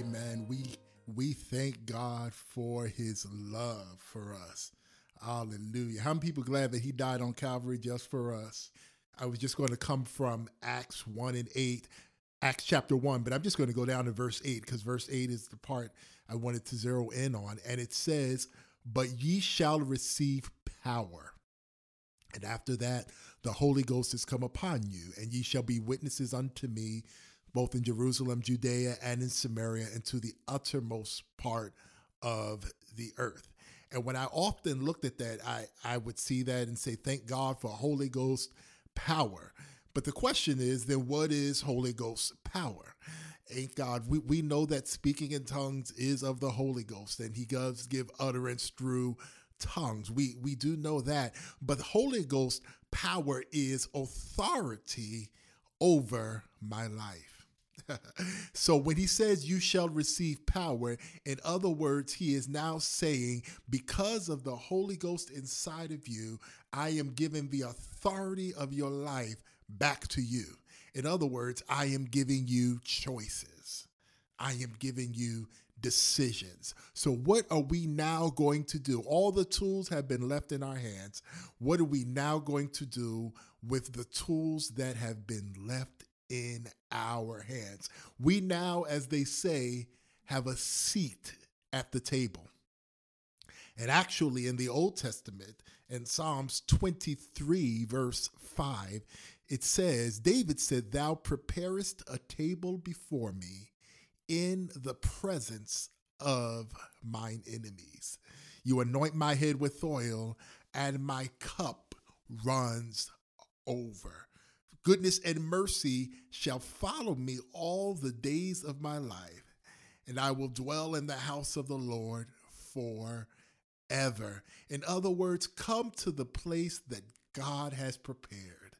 Amen. We we thank God for his love for us. Hallelujah. How many people glad that he died on Calvary just for us? I was just going to come from Acts 1 and 8, Acts chapter 1, but I'm just going to go down to verse 8 because verse 8 is the part I wanted to zero in on. And it says, But ye shall receive power. And after that, the Holy Ghost is come upon you, and ye shall be witnesses unto me both in Jerusalem, Judea, and in Samaria, and to the uttermost part of the earth. And when I often looked at that, I, I would see that and say, Thank God for Holy Ghost power. But the question is, then what is Holy Ghost power? Ain't God, we, we know that speaking in tongues is of the Holy Ghost, and He does give utterance through tongues. We we do know that. But Holy Ghost power is authority over my life. so when he says you shall receive power, in other words, he is now saying, because of the Holy Ghost inside of you, I am giving the authority of your life back to you. In other words, I am giving you choices. I am giving you decisions. So, what are we now going to do? All the tools have been left in our hands. What are we now going to do with the tools that have been left in our hands. We now, as they say, have a seat at the table. And actually, in the Old Testament, in Psalms 23, verse 5, it says, David said, Thou preparest a table before me in the presence of mine enemies. You anoint my head with oil, and my cup runs over. Goodness and mercy shall follow me all the days of my life, and I will dwell in the house of the Lord forever. In other words, come to the place that God has prepared,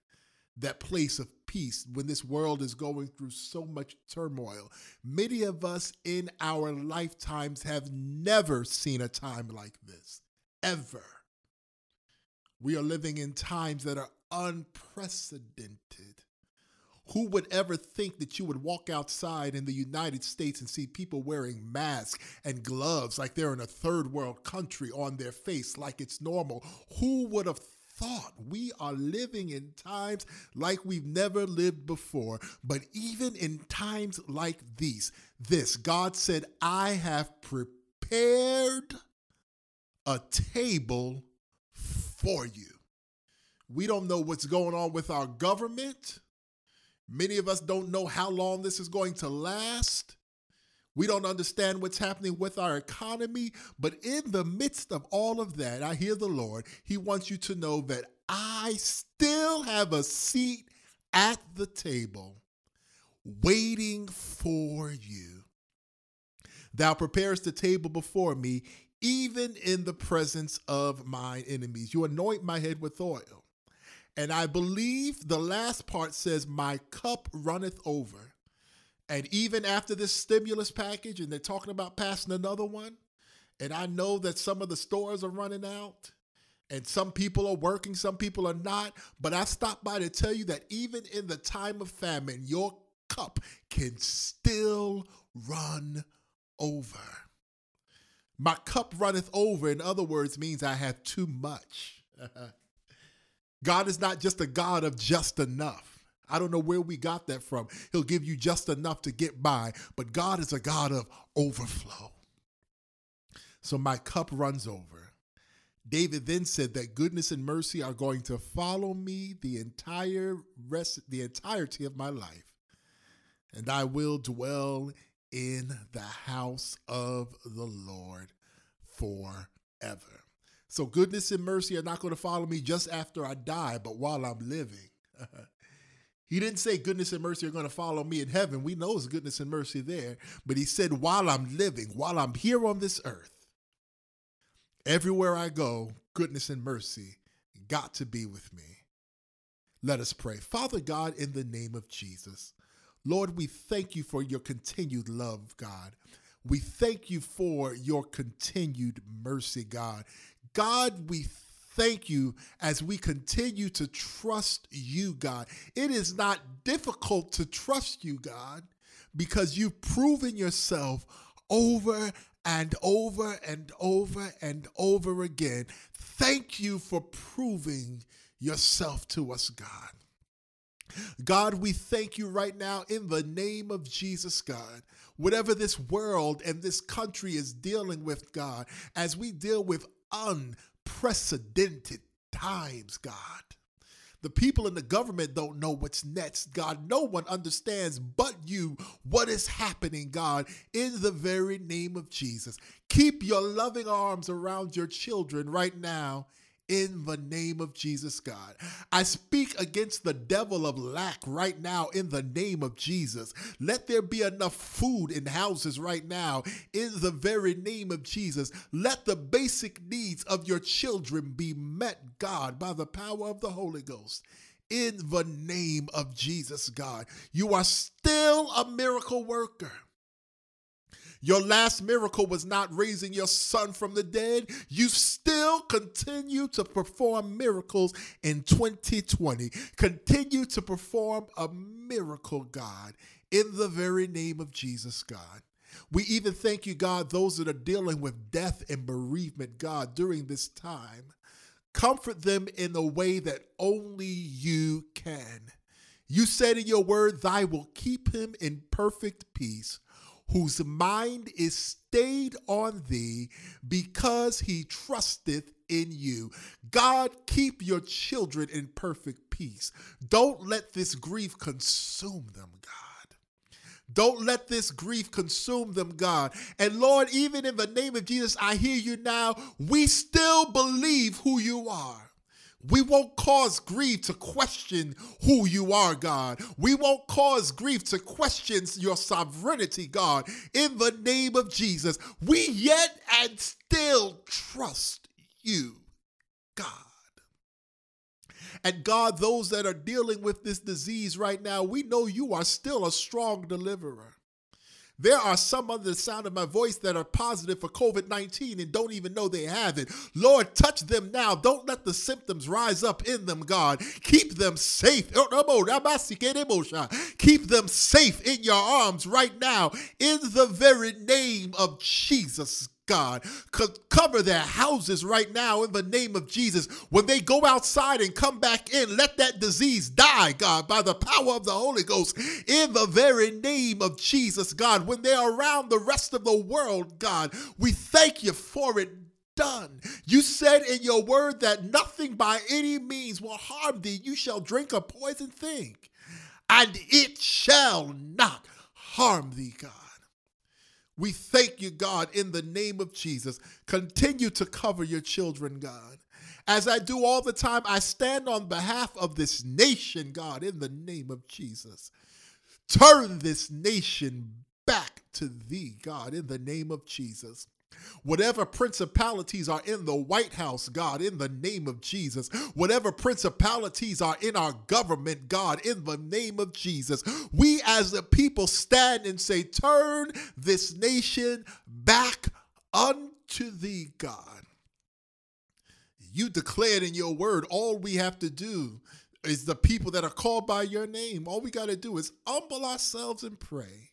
that place of peace when this world is going through so much turmoil. Many of us in our lifetimes have never seen a time like this, ever. We are living in times that are unprecedented. Who would ever think that you would walk outside in the United States and see people wearing masks and gloves like they're in a third world country on their face like it's normal? Who would have thought we are living in times like we've never lived before? But even in times like these, this, God said, I have prepared a table for you. We don't know what's going on with our government. Many of us don't know how long this is going to last. We don't understand what's happening with our economy. But in the midst of all of that, I hear the Lord. He wants you to know that I still have a seat at the table waiting for you. Thou preparest the table before me, even in the presence of mine enemies. You anoint my head with oil and I believe the last part says, My cup runneth over. And even after this stimulus package, and they're talking about passing another one, and I know that some of the stores are running out, and some people are working, some people are not. But I stopped by to tell you that even in the time of famine, your cup can still run over. My cup runneth over, in other words, means I have too much. God is not just a God of just enough. I don't know where we got that from. He'll give you just enough to get by, but God is a God of overflow. So my cup runs over. David then said that goodness and mercy are going to follow me the entire rest the entirety of my life. And I will dwell in the house of the Lord forever. So goodness and mercy are not going to follow me just after I die, but while I'm living. he didn't say goodness and mercy are going to follow me in heaven. We know it's goodness and mercy there, but he said while I'm living, while I'm here on this earth, everywhere I go, goodness and mercy got to be with me. Let us pray. Father God, in the name of Jesus, Lord, we thank you for your continued love, God. We thank you for your continued mercy, God. God, we thank you as we continue to trust you, God. It is not difficult to trust you, God, because you've proven yourself over and over and over and over again. Thank you for proving yourself to us, God. God, we thank you right now in the name of Jesus, God. Whatever this world and this country is dealing with, God, as we deal with unprecedented times, God. The people in the government don't know what's next, God. No one understands but you what is happening, God, in the very name of Jesus. Keep your loving arms around your children right now in the name of Jesus, God. I speak against the devil of lack right now in the name of Jesus. Let there be enough food in houses right now in the very name of Jesus. Let the basic needs of your children be met, God, by the power of the Holy Ghost in the name of Jesus, God. You are still a miracle worker. Your last miracle was not raising your son from the dead. You still continue to perform miracles in 2020. Continue to perform a miracle, God, in the very name of Jesus, God. We even thank you, God, those that are dealing with death and bereavement, God, during this time. Comfort them in a way that only you can. You said in your word, Thy will keep him in perfect peace whose mind is stayed on thee because he trusteth in you. God, keep your children in perfect peace. Don't let this grief consume them, God. Don't let this grief consume them, God. And Lord, even in the name of Jesus, I hear you now. We still believe who you are. We won't cause grief to question who you are, God. We won't cause grief to question your sovereignty, God. In the name of Jesus, we yet and still trust you, God. And God, those that are dealing with this disease right now, we know you are still a strong deliverer. There are some under the sound of my voice that are positive for COVID 19 and don't even know they have it. Lord, touch them now. Don't let the symptoms rise up in them, God. Keep them safe. Oh, Keep them safe in your arms right now in the very name of Jesus, God. cover their houses right now in the name of Jesus. When they go outside and come back in, let that disease die, God, by the power of the Holy Ghost in the very name of Jesus, God. When they're around the rest of the world, God, we thank you for it done. You said in your word that nothing by any means will harm thee. You shall drink a poison thing, and it shall not harm thee, God. We thank you, God, in the name of Jesus. Continue to cover your children, God. As I do all the time, I stand on behalf of this nation, God, in the name of Jesus. Turn this nation back to thee, God, in the name of Jesus. Whatever principalities are in the White House, God, in the name of Jesus. Whatever principalities are in our government, God, in the name of Jesus. We as a people stand and say, Turn this nation back unto thee, God. You declared in your word, all we have to do is the people that are called by your name. All we got to do is humble ourselves and pray.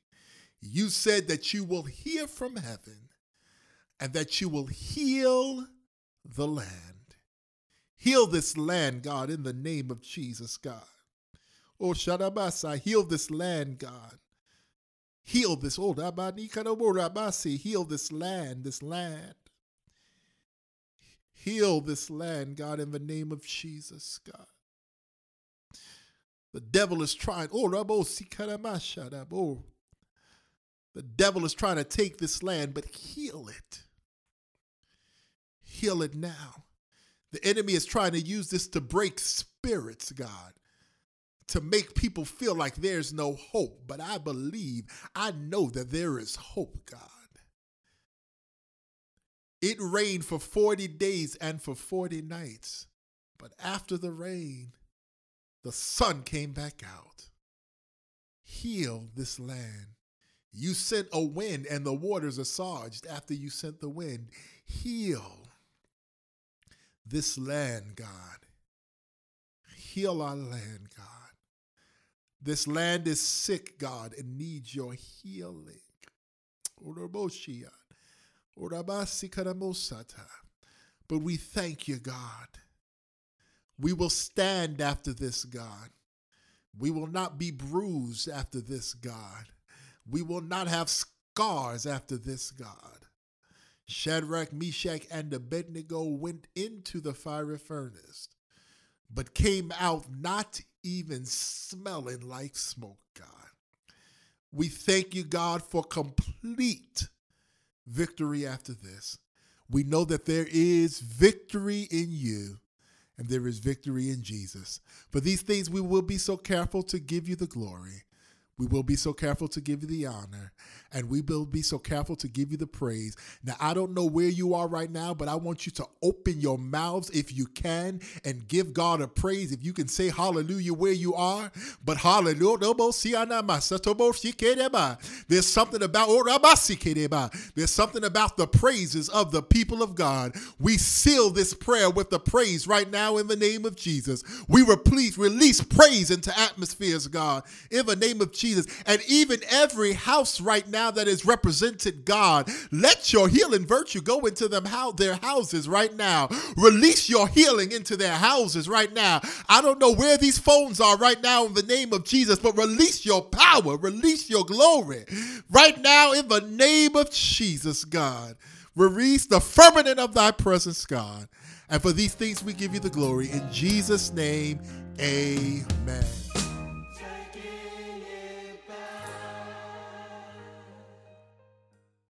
You said that you will hear from heaven and that you will heal the land. Heal this land, God, in the name of Jesus, God. Oh, Shadabasa, heal this land, God. Heal this, oh, Rabasi, heal this land, this land. Heal this land, God, in the name of Jesus, God. The devil is trying, oh, Rabo Sikaramasha, the devil is trying to take this land, but heal it heal it now. The enemy is trying to use this to break spirits, God, to make people feel like there's no hope. But I believe, I know that there is hope, God. It rained for 40 days and for 40 nights. But after the rain, the sun came back out. Heal this land. You sent a wind and the waters assuaged after you sent the wind. Heal this land, God. Heal our land, God. This land is sick, God, and needs your healing. But we thank you, God. We will stand after this, God. We will not be bruised after this, God. We will not have scars after this, God. Shadrach, Meshach, and Abednego went into the fiery furnace, but came out not even smelling like smoke, God. We thank you, God, for complete victory after this. We know that there is victory in you and there is victory in Jesus. For these things, we will be so careful to give you the glory. We will be so careful to give you the honor and we will be so careful to give you the praise. Now, I don't know where you are right now, but I want you to open your mouths if you can and give God a praise. If you can say hallelujah where you are, but hallelujah, there's something about there's something about the praises of the people of God. We seal this prayer with the praise right now in the name of Jesus. We release praise into atmospheres, God, in the name of Jesus. And even every house right now now that is represented, God. Let your healing virtue go into them how their houses right now. Release your healing into their houses right now. I don't know where these phones are right now in the name of Jesus, but release your power, release your glory right now in the name of Jesus, God. Release the firmament of thy presence, God. And for these things we give you the glory. In Jesus' name, amen.